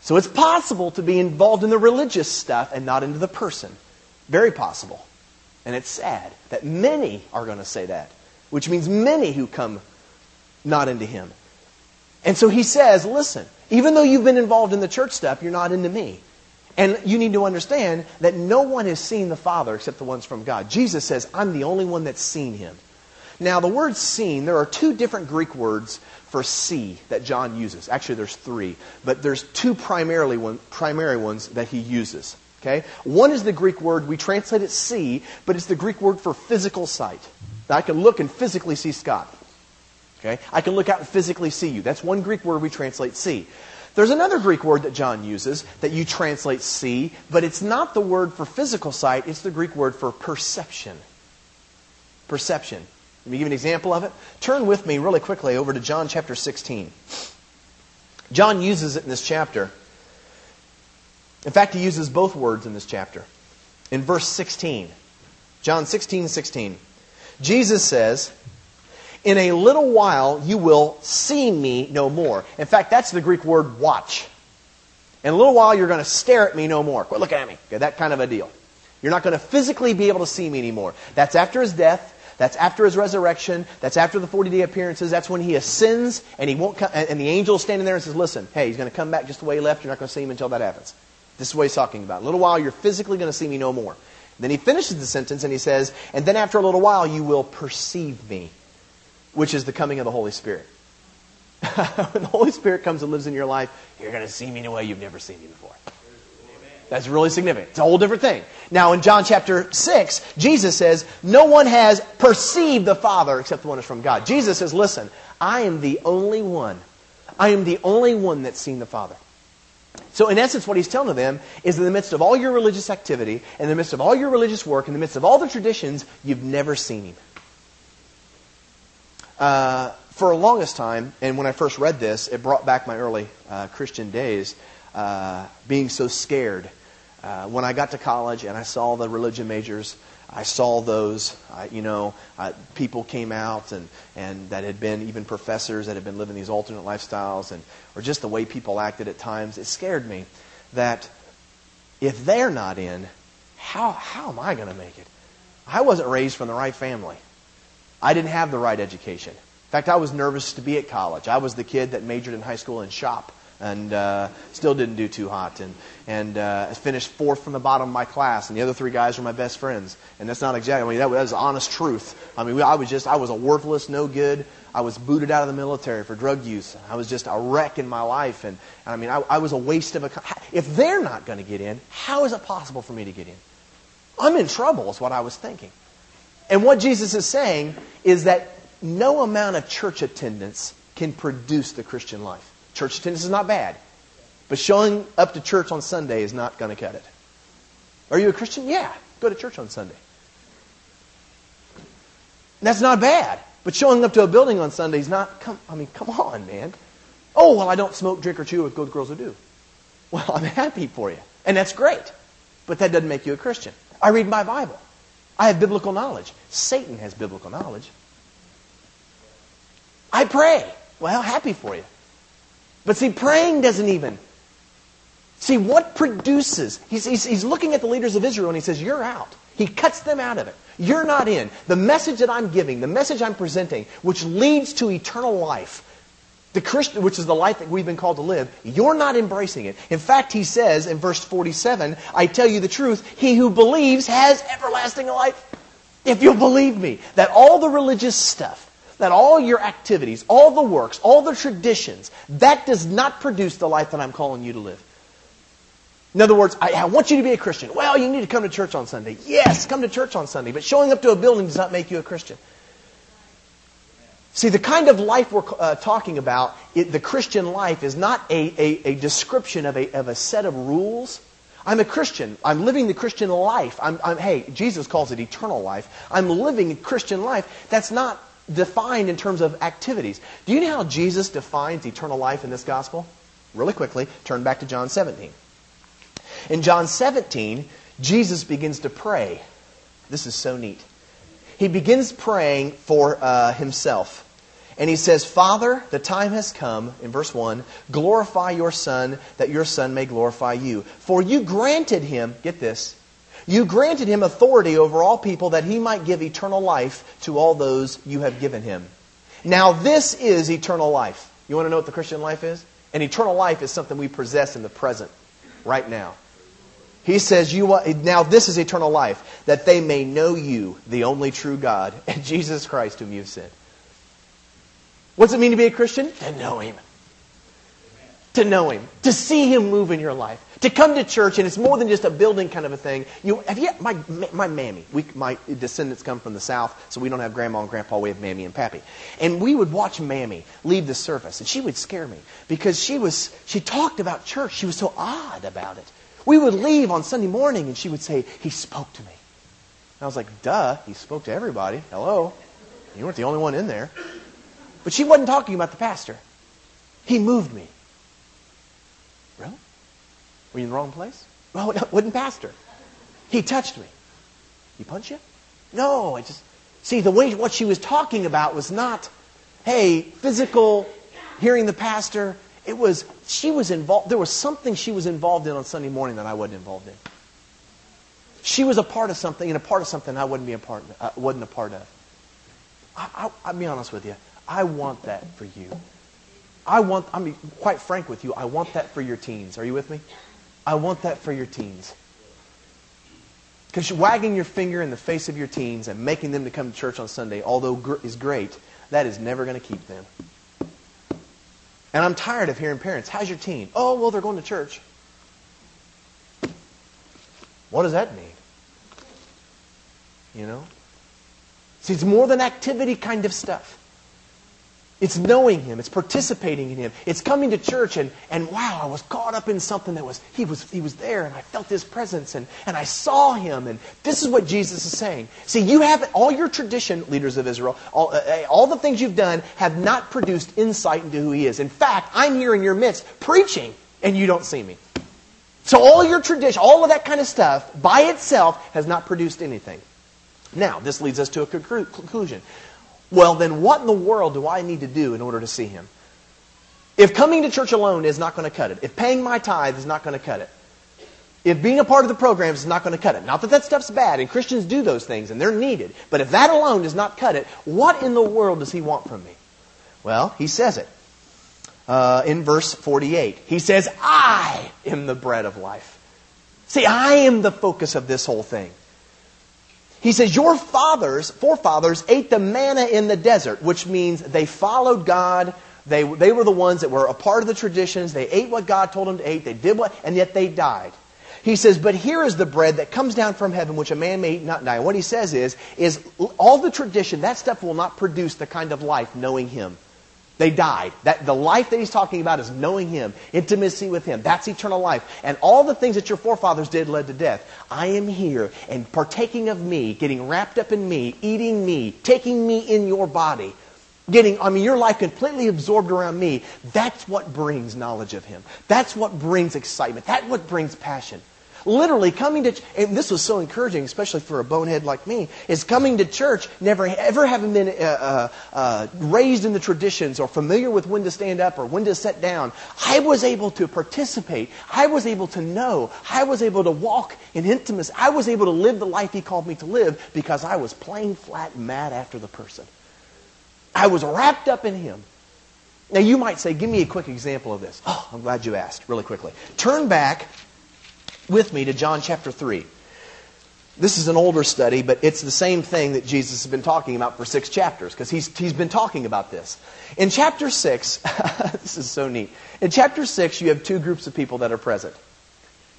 [SPEAKER 1] So it's possible to be involved in the religious stuff and not into the person. Very possible. And it's sad that many are going to say that, which means many who come not into him. And so he says, Listen, even though you've been involved in the church stuff, you're not into me. And you need to understand that no one has seen the Father except the ones from God. Jesus says, I'm the only one that's seen him. Now, the word seen, there are two different Greek words for see that John uses. Actually, there's three, but there's two primarily one, primary ones that he uses. Okay? One is the Greek word, we translate it see, but it's the Greek word for physical sight. I can look and physically see Scott. Okay? I can look out and physically see you. That's one Greek word we translate see. There's another Greek word that John uses that you translate see, but it's not the word for physical sight, it's the Greek word for perception. Perception. Let me give you an example of it. Turn with me really quickly over to John chapter 16. John uses it in this chapter. In fact, he uses both words in this chapter. In verse 16, John 16, 16, Jesus says, In a little while you will see me no more. In fact, that's the Greek word watch. In a little while you're going to stare at me no more. Quit looking at me. Okay, that kind of a deal. You're not going to physically be able to see me anymore. That's after his death. That's after his resurrection. That's after the 40 day appearances. That's when he ascends and he won't come, and the angel is standing there and says, Listen, hey, he's going to come back just the way he left. You're not going to see him until that happens. This is what he's talking about. In a little while, you're physically going to see me no more. Then he finishes the sentence and he says, And then after a little while, you will perceive me, which is the coming of the Holy Spirit. when the Holy Spirit comes and lives in your life, you're going to see me in a way you've never seen me before. That's really significant. It's a whole different thing. Now, in John chapter 6, Jesus says, No one has perceived the Father except the one who's from God. Jesus says, Listen, I am the only one. I am the only one that's seen the Father. So, in essence, what he's telling them is in the midst of all your religious activity, in the midst of all your religious work, in the midst of all the traditions, you've never seen him. Uh, for a longest time, and when I first read this, it brought back my early uh, Christian days, uh, being so scared. Uh, when I got to college and I saw the religion majors, I saw those, you know, uh, people came out and, and that had been even professors that had been living these alternate lifestyles and, or just the way people acted at times. It scared me that if they're not in, how, how am I going to make it? I wasn't raised from the right family. I didn't have the right education. In fact, I was nervous to be at college. I was the kid that majored in high school in shop and uh, still didn't do too hot. And, and uh, finished fourth from the bottom of my class, and the other three guys were my best friends. And that's not exactly, I mean, that, that was honest truth. I mean, I was just, I was a worthless, no good. I was booted out of the military for drug use. I was just a wreck in my life. And, and I mean, I, I was a waste of a. If they're not going to get in, how is it possible for me to get in? I'm in trouble, is what I was thinking. And what Jesus is saying is that no amount of church attendance can produce the Christian life. Church attendance is not bad, but showing up to church on Sunday is not going to cut it. Are you a Christian? Yeah, go to church on Sunday. That's not bad, but showing up to a building on Sunday is not. Come, I mean, come on, man. Oh well, I don't smoke, drink, or chew with good girls who do. Well, I'm happy for you, and that's great, but that doesn't make you a Christian. I read my Bible. I have biblical knowledge. Satan has biblical knowledge. I pray. Well, happy for you. But see, praying doesn't even. See, what produces? He's, he's, he's looking at the leaders of Israel and he says, You're out. He cuts them out of it. You're not in. The message that I'm giving, the message I'm presenting, which leads to eternal life, the Christian, which is the life that we've been called to live, you're not embracing it. In fact, he says in verse 47, I tell you the truth, he who believes has everlasting life. If you'll believe me, that all the religious stuff, that all your activities, all the works, all the traditions, that does not produce the life that I'm calling you to live. In other words, I, I, want you to be a Christian. Well, you need to come to church on Sunday. Yes, come to church on Sunday. But showing up to a building does not make you a Christian. See, the kind of life we're uh, talking about, it, the Christian life, is not a, a, a description of a, of a set of rules. I'm a Christian. I'm living the Christian life. I'm, I'm, hey, Jesus calls it eternal life. I'm living a Christian life. That's not defined in terms of activities. Do you know how Jesus defines eternal life in this gospel? Really quickly, turn back to John 17. In John 17, Jesus begins to pray. This is so neat. He begins praying for uh, himself. And he says, Father, the time has come, in verse 1, glorify your Son, that your Son may glorify you. For you granted him, get this, you granted him authority over all people that he might give eternal life to all those you have given him. Now, this is eternal life. You want to know what the Christian life is? And eternal life is something we possess in the present, right now. He says, you want, Now, this is eternal life, that they may know you, the only true God, and Jesus Christ, whom you've sent. What's it mean to be a Christian? To know Him. To know Him. To see Him move in your life to come to church, and it's more than just a building kind of a thing. You have you my my mammy. We, my descendants come from the south, so we don't have grandma and grandpa. We have mammy and pappy, and we would watch mammy leave the service, and she would scare me because she was she talked about church. She was so odd about it. We would leave on Sunday morning, and she would say, "He spoke to me." And I was like, "Duh, he spoke to everybody. Hello, you weren't the only one in there." But she wasn't talking about the pastor. He moved me. Really? Were you in the wrong place? No, it wasn't pastor. He touched me. He punched you? No, I just see the way what she was talking about was not, hey, physical, hearing the pastor. It was she was involved. There was something she was involved in on Sunday morning that I wasn't involved in. She was a part of something and a part of something I wouldn't be a part. Uh, wasn't a part of. I, I, I'll be honest with you. I want that for you. I want. I mean, quite frank with you. I want that for your teens. Are you with me? I want that for your teens. Because wagging your finger in the face of your teens and making them to come to church on Sunday, although gr- is great, that is never going to keep them. And I'm tired of hearing parents, how's your teen? Oh, well, they're going to church. What does that mean? You know? See, it's more than activity kind of stuff. It's knowing Him. It's participating in Him. It's coming to church and, and wow, I was caught up in something that was, He was, he was there and I felt His presence and, and I saw Him. And this is what Jesus is saying. See, you have all your tradition, leaders of Israel, all, uh, uh, all the things you've done have not produced insight into who He is. In fact, I'm here in your midst preaching and you don't see me. So all your tradition, all of that kind of stuff by itself has not produced anything. Now, this leads us to a conclusion. Well, then what in the world do I need to do in order to see him? If coming to church alone is not going to cut it, if paying my tithe is not going to cut it, if being a part of the program is not going to cut it, not that that stuff's bad, and Christians do those things and they're needed, but if that alone does not cut it, what in the world does he want from me? Well, he says it uh, in verse 48. He says, I am the bread of life. See, I am the focus of this whole thing. He says, Your fathers, forefathers, ate the manna in the desert, which means they followed God. They, they were the ones that were a part of the traditions. They ate what God told them to eat. They did what, and yet they died. He says, but here is the bread that comes down from heaven, which a man may eat not die. And what he says is, is all the tradition, that stuff will not produce the kind of life knowing him. They died. That, the life that he's talking about is knowing him, intimacy with him. That's eternal life. And all the things that your forefathers did led to death. I am here and partaking of me, getting wrapped up in me, eating me, taking me in your body. Getting, I mean, your life completely absorbed around me. That's what brings knowledge of Him. That's what brings excitement. That's what brings passion. Literally coming to, and this was so encouraging, especially for a bonehead like me, is coming to church, never ever having been uh, uh, uh, raised in the traditions or familiar with when to stand up or when to sit down. I was able to participate. I was able to know. I was able to walk in intimacy. I was able to live the life He called me to live because I was plain flat mad after the person. I was wrapped up in Him. Now, you might say, give me a quick example of this. Oh, I'm glad you asked, really quickly. Turn back with me to John chapter 3. This is an older study, but it's the same thing that Jesus has been talking about for six chapters, because he's, he's been talking about this. In chapter 6, this is so neat. In chapter 6, you have two groups of people that are present.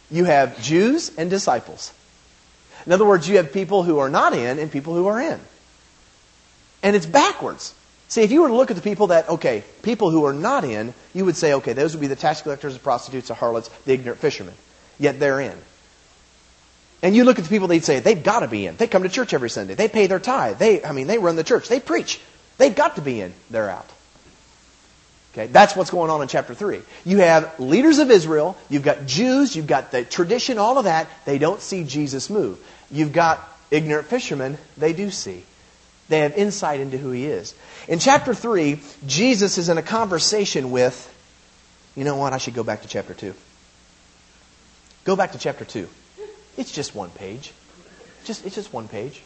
[SPEAKER 1] You have Jews and disciples. In other words, you have people who are not in and people who are in. And it's backwards. See, if you were to look at the people that, okay, people who are not in, you would say, okay, those would be the tax collectors, the prostitutes, the harlots, the ignorant fishermen yet they're in. And you look at the people they'd say, they've got to be in. They come to church every Sunday. They pay their tithe. They, I mean, they run the church. They preach. They've got to be in. They're out. Okay, that's what's going on in chapter 3. You have leaders of Israel, you've got Jews, you've got the tradition, all of that. They don't see Jesus move. You've got ignorant fishermen, they do see. They have insight into who he is. In chapter 3, Jesus is in a conversation with, you know what, I should go back to chapter 2. Go back to chapter 2. It's just one page. Just, it's just one page.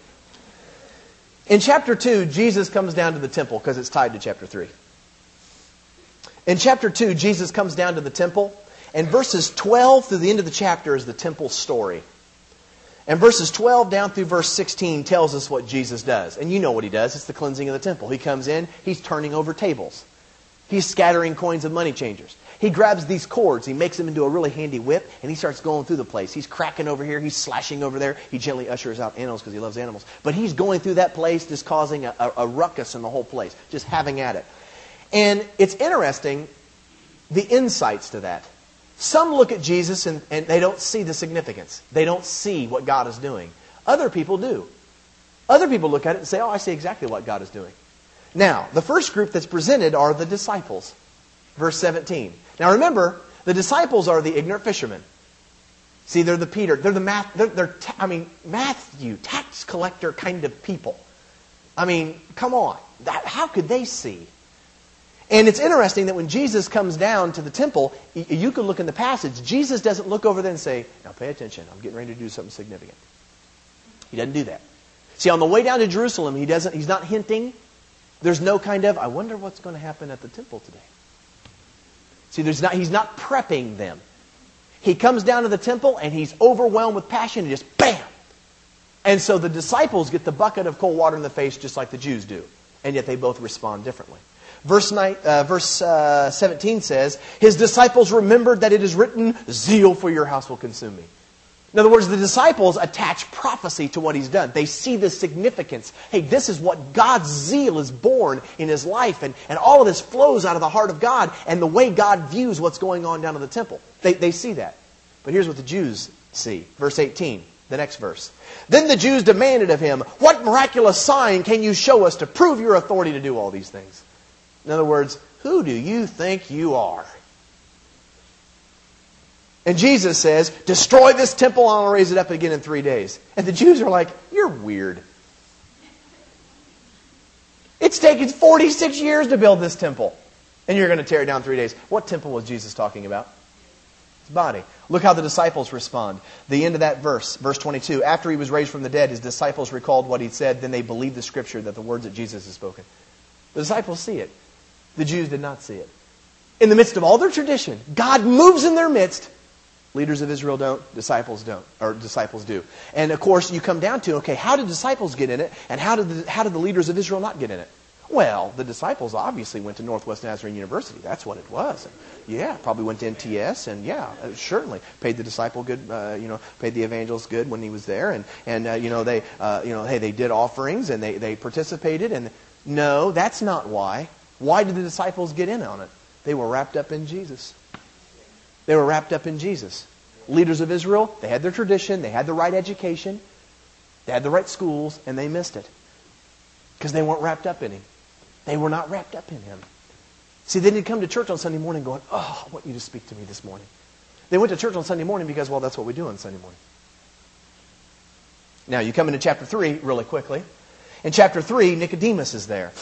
[SPEAKER 1] In chapter 2, Jesus comes down to the temple because it's tied to chapter 3. In chapter 2, Jesus comes down to the temple, and verses 12 through the end of the chapter is the temple story. And verses 12 down through verse 16 tells us what Jesus does. And you know what he does. It's the cleansing of the temple. He comes in, he's turning over tables. He's scattering coins of money changers. He grabs these cords, he makes them into a really handy whip, and he starts going through the place. He's cracking over here, he's slashing over there. He gently ushers out animals because he loves animals. But he's going through that place, just causing a, a, a ruckus in the whole place, just having at it. And it's interesting, the insights to that. Some look at Jesus and, and they don't see the significance. They don't see what God is doing. Other people do. Other people look at it and say, oh, I see exactly what God is doing. Now, the first group that's presented are the disciples. Verse 17. Now remember, the disciples are the ignorant fishermen. See, they're the Peter, they're the math, they're, they're I mean, Matthew, tax collector kind of people. I mean, come on. That, how could they see? And it's interesting that when Jesus comes down to the temple, you can look in the passage. Jesus doesn't look over there and say, Now pay attention, I'm getting ready to do something significant. He doesn't do that. See, on the way down to Jerusalem, he doesn't, he's not hinting. There's no kind of, I wonder what's going to happen at the temple today. See, there's not, he's not prepping them. He comes down to the temple and he's overwhelmed with passion and just bam! And so the disciples get the bucket of cold water in the face just like the Jews do. And yet they both respond differently. Verse, nine, uh, verse uh, 17 says, His disciples remembered that it is written, Zeal for your house will consume me. In other words, the disciples attach prophecy to what he's done. They see the significance. Hey, this is what God's zeal is born in his life, and, and all of this flows out of the heart of God and the way God views what's going on down in the temple. They, they see that. But here's what the Jews see. Verse 18, the next verse. Then the Jews demanded of him, What miraculous sign can you show us to prove your authority to do all these things? In other words, who do you think you are? And Jesus says, Destroy this temple, and I'll raise it up again in three days. And the Jews are like, You're weird. It's taken 46 years to build this temple, and you're going to tear it down three days. What temple was Jesus talking about? His body. Look how the disciples respond. The end of that verse, verse 22. After he was raised from the dead, his disciples recalled what he said. Then they believed the scripture that the words that Jesus had spoken. The disciples see it. The Jews did not see it. In the midst of all their tradition, God moves in their midst Leaders of Israel don't, disciples don't, or disciples do. And of course, you come down to, okay, how did disciples get in it, and how did the, how did the leaders of Israel not get in it? Well, the disciples obviously went to Northwest Nazarene University. That's what it was. Yeah, probably went to NTS, and yeah, uh, certainly paid the disciple good. Uh, you know, paid the evangelist good when he was there, and and uh, you know they, uh, you know, hey, they did offerings and they they participated. And no, that's not why. Why did the disciples get in on it? They were wrapped up in Jesus. They were wrapped up in Jesus. Leaders of Israel, they had their tradition, they had the right education, they had the right schools, and they missed it. Because they weren't wrapped up in Him. They were not wrapped up in Him. See, they didn't come to church on Sunday morning going, Oh, I want you to speak to me this morning. They went to church on Sunday morning because, well, that's what we do on Sunday morning. Now, you come into chapter 3 really quickly. In chapter 3, Nicodemus is there.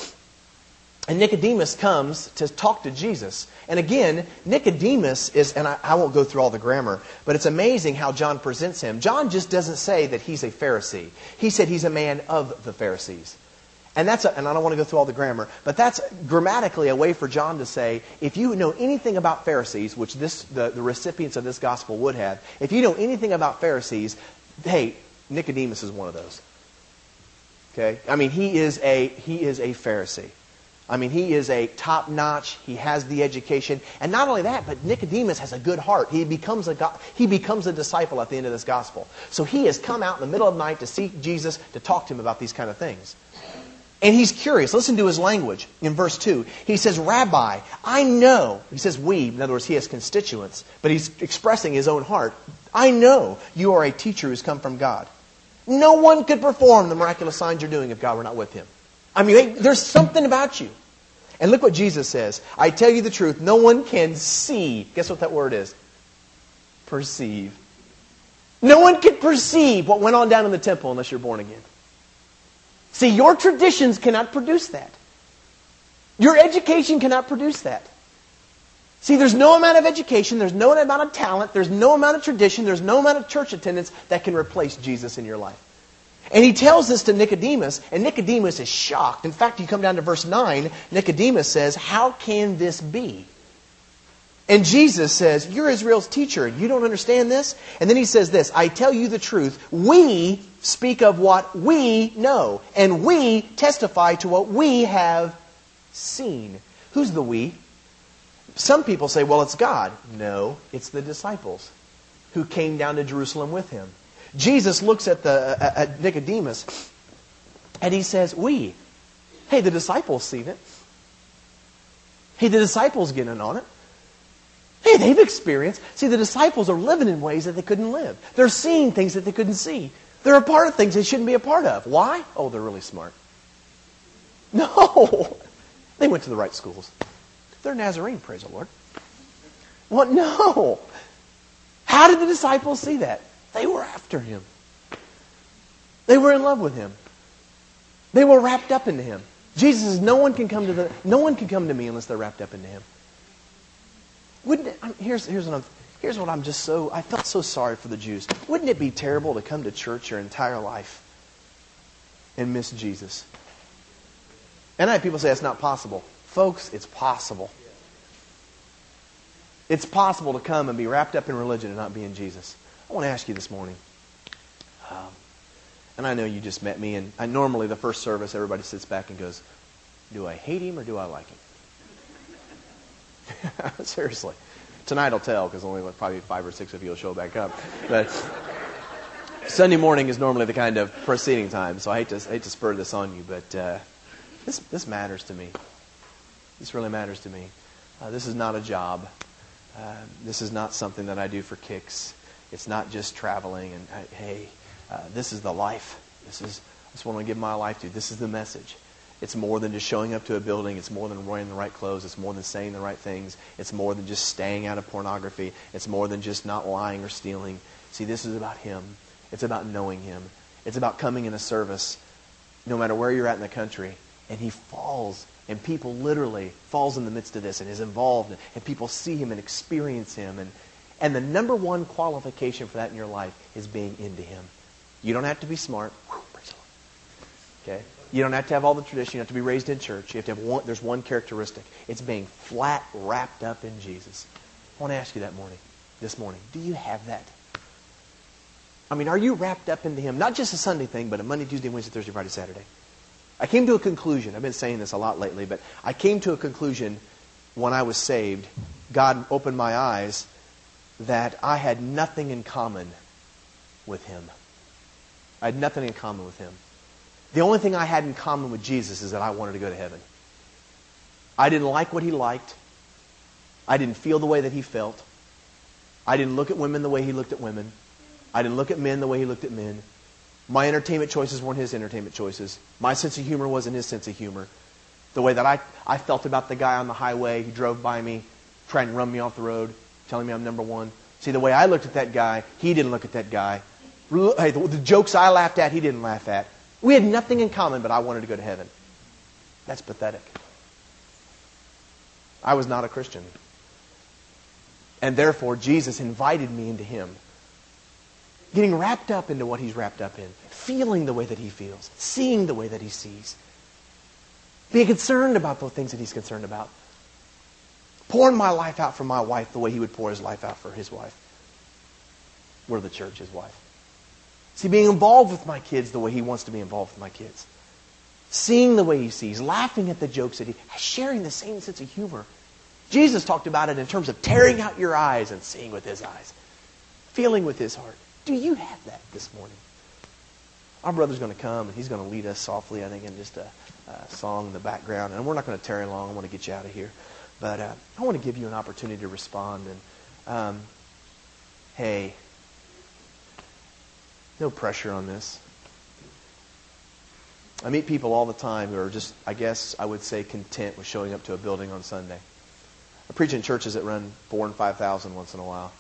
[SPEAKER 1] And Nicodemus comes to talk to Jesus. And again, Nicodemus is, and I, I, won't go through all the grammar, but it's amazing how John presents him. John just doesn't say that he's a Pharisee. He said he's a man of the Pharisees. And that's, a, and I don't want to go through all the grammar, but that's grammatically a way for John to say, if you know anything about Pharisees, which this, the, the recipients of this gospel would have, if you know anything about Pharisees, hey, Nicodemus is one of those. Okay? I mean, he is a, he is a Pharisee. I mean, he is a top notch. He has the education. And not only that, but Nicodemus has a good heart. He becomes a, he becomes a disciple at the end of this gospel. So he has come out in the middle of the night to seek Jesus to talk to him about these kind of things. And he's curious. Listen to his language in verse 2. He says, Rabbi, I know. He says we. In other words, he has constituents. But he's expressing his own heart. I know you are a teacher who's come from God. No one could perform the miraculous signs you're doing if God were not with him. I mean, there's something about you. And look what Jesus says. I tell you the truth, no one can see. Guess what that word is? Perceive. No one can perceive what went on down in the temple unless you're born again. See, your traditions cannot produce that. Your education cannot produce that. See, there's no amount of education, there's no amount of talent, there's no amount of tradition, there's no amount of church attendance that can replace Jesus in your life. And he tells this to Nicodemus, and Nicodemus is shocked. In fact, you come down to verse 9, Nicodemus says, How can this be? And Jesus says, You're Israel's teacher. You don't understand this? And then he says this I tell you the truth. We speak of what we know, and we testify to what we have seen. Who's the we? Some people say, Well, it's God. No, it's the disciples who came down to Jerusalem with him. Jesus looks at, the, at Nicodemus and he says, We. Hey, the disciples seen it. Hey, the disciples get in on it. Hey, they've experienced. See, the disciples are living in ways that they couldn't live. They're seeing things that they couldn't see. They're a part of things they shouldn't be a part of. Why? Oh, they're really smart. No. They went to the right schools. They're Nazarene, praise the Lord. What? No. How did the disciples see that? They were after him. They were in love with him. They were wrapped up into him. Jesus says, no one can come to the no one can come to me unless they're wrapped up into him. Wouldn't it, here's here's what I'm here's what I'm just so I felt so sorry for the Jews. Wouldn't it be terrible to come to church your entire life and miss Jesus? And I have people say it's not possible. Folks, it's possible. It's possible to come and be wrapped up in religion and not be in Jesus. I want to ask you this morning. Um, and I know you just met me, and I, normally the first service, everybody sits back and goes, Do I hate him or do I like him? Seriously. Tonight I'll tell because only like, probably five or six of you will show back up. But Sunday morning is normally the kind of proceeding time, so I hate to, hate to spur this on you, but uh, this, this matters to me. This really matters to me. Uh, this is not a job. Uh, this is not something that I do for kicks. It's not just traveling and, hey, uh, this is the life. This is, this is what I want to give my life to. This is the message. It's more than just showing up to a building. It's more than wearing the right clothes. It's more than saying the right things. It's more than just staying out of pornography. It's more than just not lying or stealing. See, this is about Him. It's about knowing Him. It's about coming in a service, no matter where you're at in the country, and He falls, and people literally falls in the midst of this and is involved, and people see Him and experience Him. And, and the number one qualification for that in your life is being into Him. You don't have to be smart. Okay? You don't have to have all the tradition. You have to be raised in church. You have to have one, there's one characteristic. It's being flat wrapped up in Jesus. I want to ask you that morning, this morning. Do you have that? I mean, are you wrapped up into Him? Not just a Sunday thing, but a Monday, Tuesday, Wednesday, Thursday, Friday, Saturday. I came to a conclusion. I've been saying this a lot lately, but I came to a conclusion when I was saved. God opened my eyes that I had nothing in common with Him. I had nothing in common with Him. The only thing I had in common with Jesus is that I wanted to go to heaven. I didn't like what he liked. I didn't feel the way that he felt. I didn't look at women the way he looked at women. I didn't look at men the way he looked at men. My entertainment choices weren't his entertainment choices. My sense of humor wasn't his sense of humor. The way that I, I felt about the guy on the highway who drove by me, trying to run me off the road, telling me I'm number one. See, the way I looked at that guy, he didn't look at that guy. Hey, the, the jokes I laughed at, he didn't laugh at. We had nothing in common, but I wanted to go to heaven. That's pathetic. I was not a Christian. And therefore, Jesus invited me into Him. Getting wrapped up into what He's wrapped up in, feeling the way that He feels, seeing the way that He sees, being concerned about the things that He's concerned about, pouring my life out for my wife the way He would pour His life out for His wife. We're the church, His wife. See, being involved with my kids the way he wants to be involved with my kids. Seeing the way he sees, laughing at the jokes that he sharing the same sense of humor. Jesus talked about it in terms of tearing out your eyes and seeing with his eyes, feeling with his heart. Do you have that this morning? Our brother's going to come and he's going to lead us softly, I think, in just a, a song in the background. And we're not going to tarry long. I want to get you out of here. But uh, I want to give you an opportunity to respond. And um, hey, no pressure on this. I meet people all the time who are just, I guess I would say, content with showing up to a building on Sunday. I preach in churches that run four and five thousand once in a while.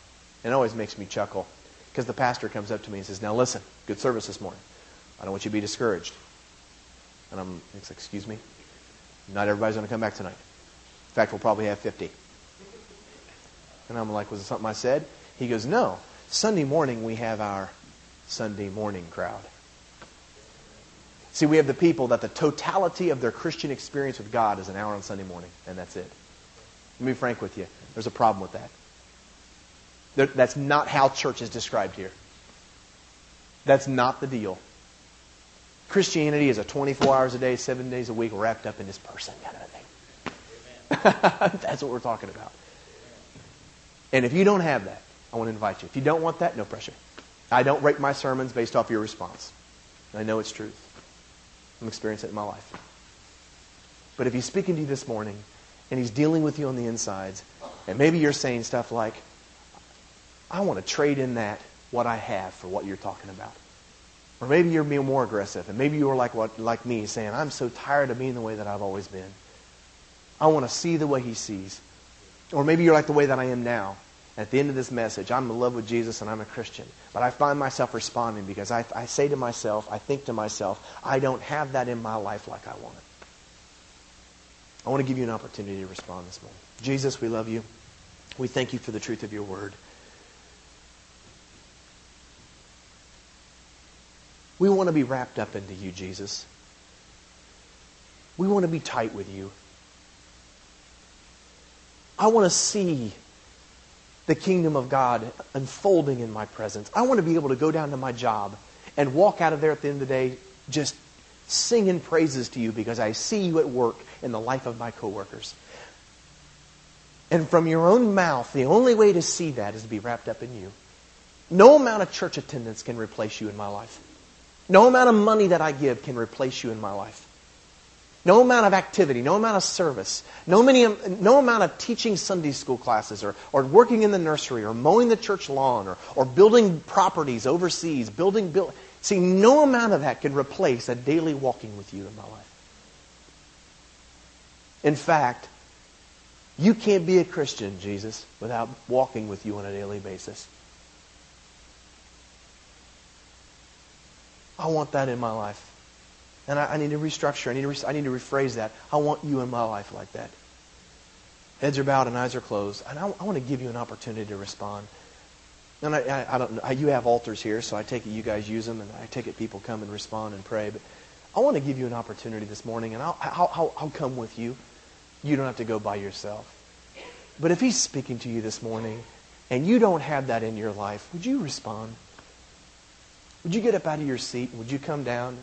[SPEAKER 1] And it always makes me chuckle because the pastor comes up to me and says, Now listen, good service this morning. I don't want you to be discouraged. And I'm like, excuse me? Not everybody's going to come back tonight. Fact, we'll probably have 50. And I'm like, was it something I said? He goes, no. Sunday morning we have our Sunday morning crowd. See, we have the people that the totality of their Christian experience with God is an hour on Sunday morning, and that's it. Let me be frank with you. There's a problem with that. That's not how church is described here. That's not the deal. Christianity is a 24 hours a day, seven days a week, wrapped up in this person kind of a thing. That's what we're talking about. And if you don't have that, I want to invite you. If you don't want that, no pressure. I don't rate my sermons based off your response. I know it's truth. I'm experiencing it in my life. But if he's speaking to you this morning and he's dealing with you on the insides, and maybe you're saying stuff like, I want to trade in that what I have for what you're talking about. Or maybe you're being more aggressive, and maybe you're like what like me, saying, I'm so tired of being the way that I've always been. I want to see the way he sees. Or maybe you're like the way that I am now. At the end of this message, I'm in love with Jesus and I'm a Christian. But I find myself responding because I, I say to myself, I think to myself, I don't have that in my life like I want. I want to give you an opportunity to respond this morning. Jesus, we love you. We thank you for the truth of your word. We want to be wrapped up into you, Jesus. We want to be tight with you. I want to see the kingdom of God unfolding in my presence. I want to be able to go down to my job and walk out of there at the end of the day just singing praises to you because I see you at work in the life of my coworkers. And from your own mouth, the only way to see that is to be wrapped up in you. No amount of church attendance can replace you in my life. No amount of money that I give can replace you in my life. No amount of activity, no amount of service, no, many, no amount of teaching Sunday school classes or, or working in the nursery or mowing the church lawn or, or building properties overseas, building, build, see, no amount of that can replace a daily walking with you in my life. In fact, you can't be a Christian, Jesus, without walking with you on a daily basis. I want that in my life. And I, I need to restructure. I need to, re- I need to rephrase that. I want you in my life like that. Heads are bowed and eyes are closed. And I, I want to give you an opportunity to respond. And I, I, don't know. You have altars here, so I take it you guys use them, and I take it people come and respond and pray. But I want to give you an opportunity this morning, and I'll, I'll, I'll come with you. You don't have to go by yourself. But if he's speaking to you this morning, and you don't have that in your life, would you respond? Would you get up out of your seat? Would you come down?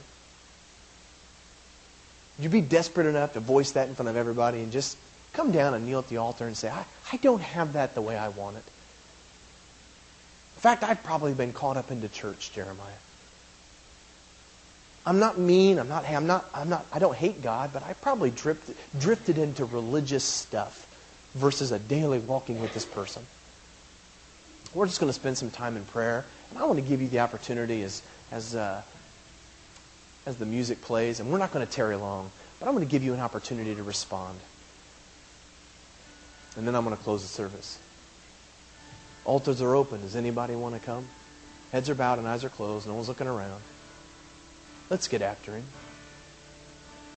[SPEAKER 1] Would you be desperate enough to voice that in front of everybody and just come down and kneel at the altar and say, I, I don't have that the way I want it? In fact, I've probably been caught up into church, Jeremiah. I'm not mean. I'm not. I'm not. I'm not. I don't hate God, but I probably drifted drifted into religious stuff versus a daily walking with this person. We're just going to spend some time in prayer, and I want to give you the opportunity as as uh, as the music plays, and we're not going to tarry long, but I'm going to give you an opportunity to respond. And then I'm going to close the service. Altars are open. Does anybody want to come? Heads are bowed and eyes are closed. No one's looking around. Let's get after him.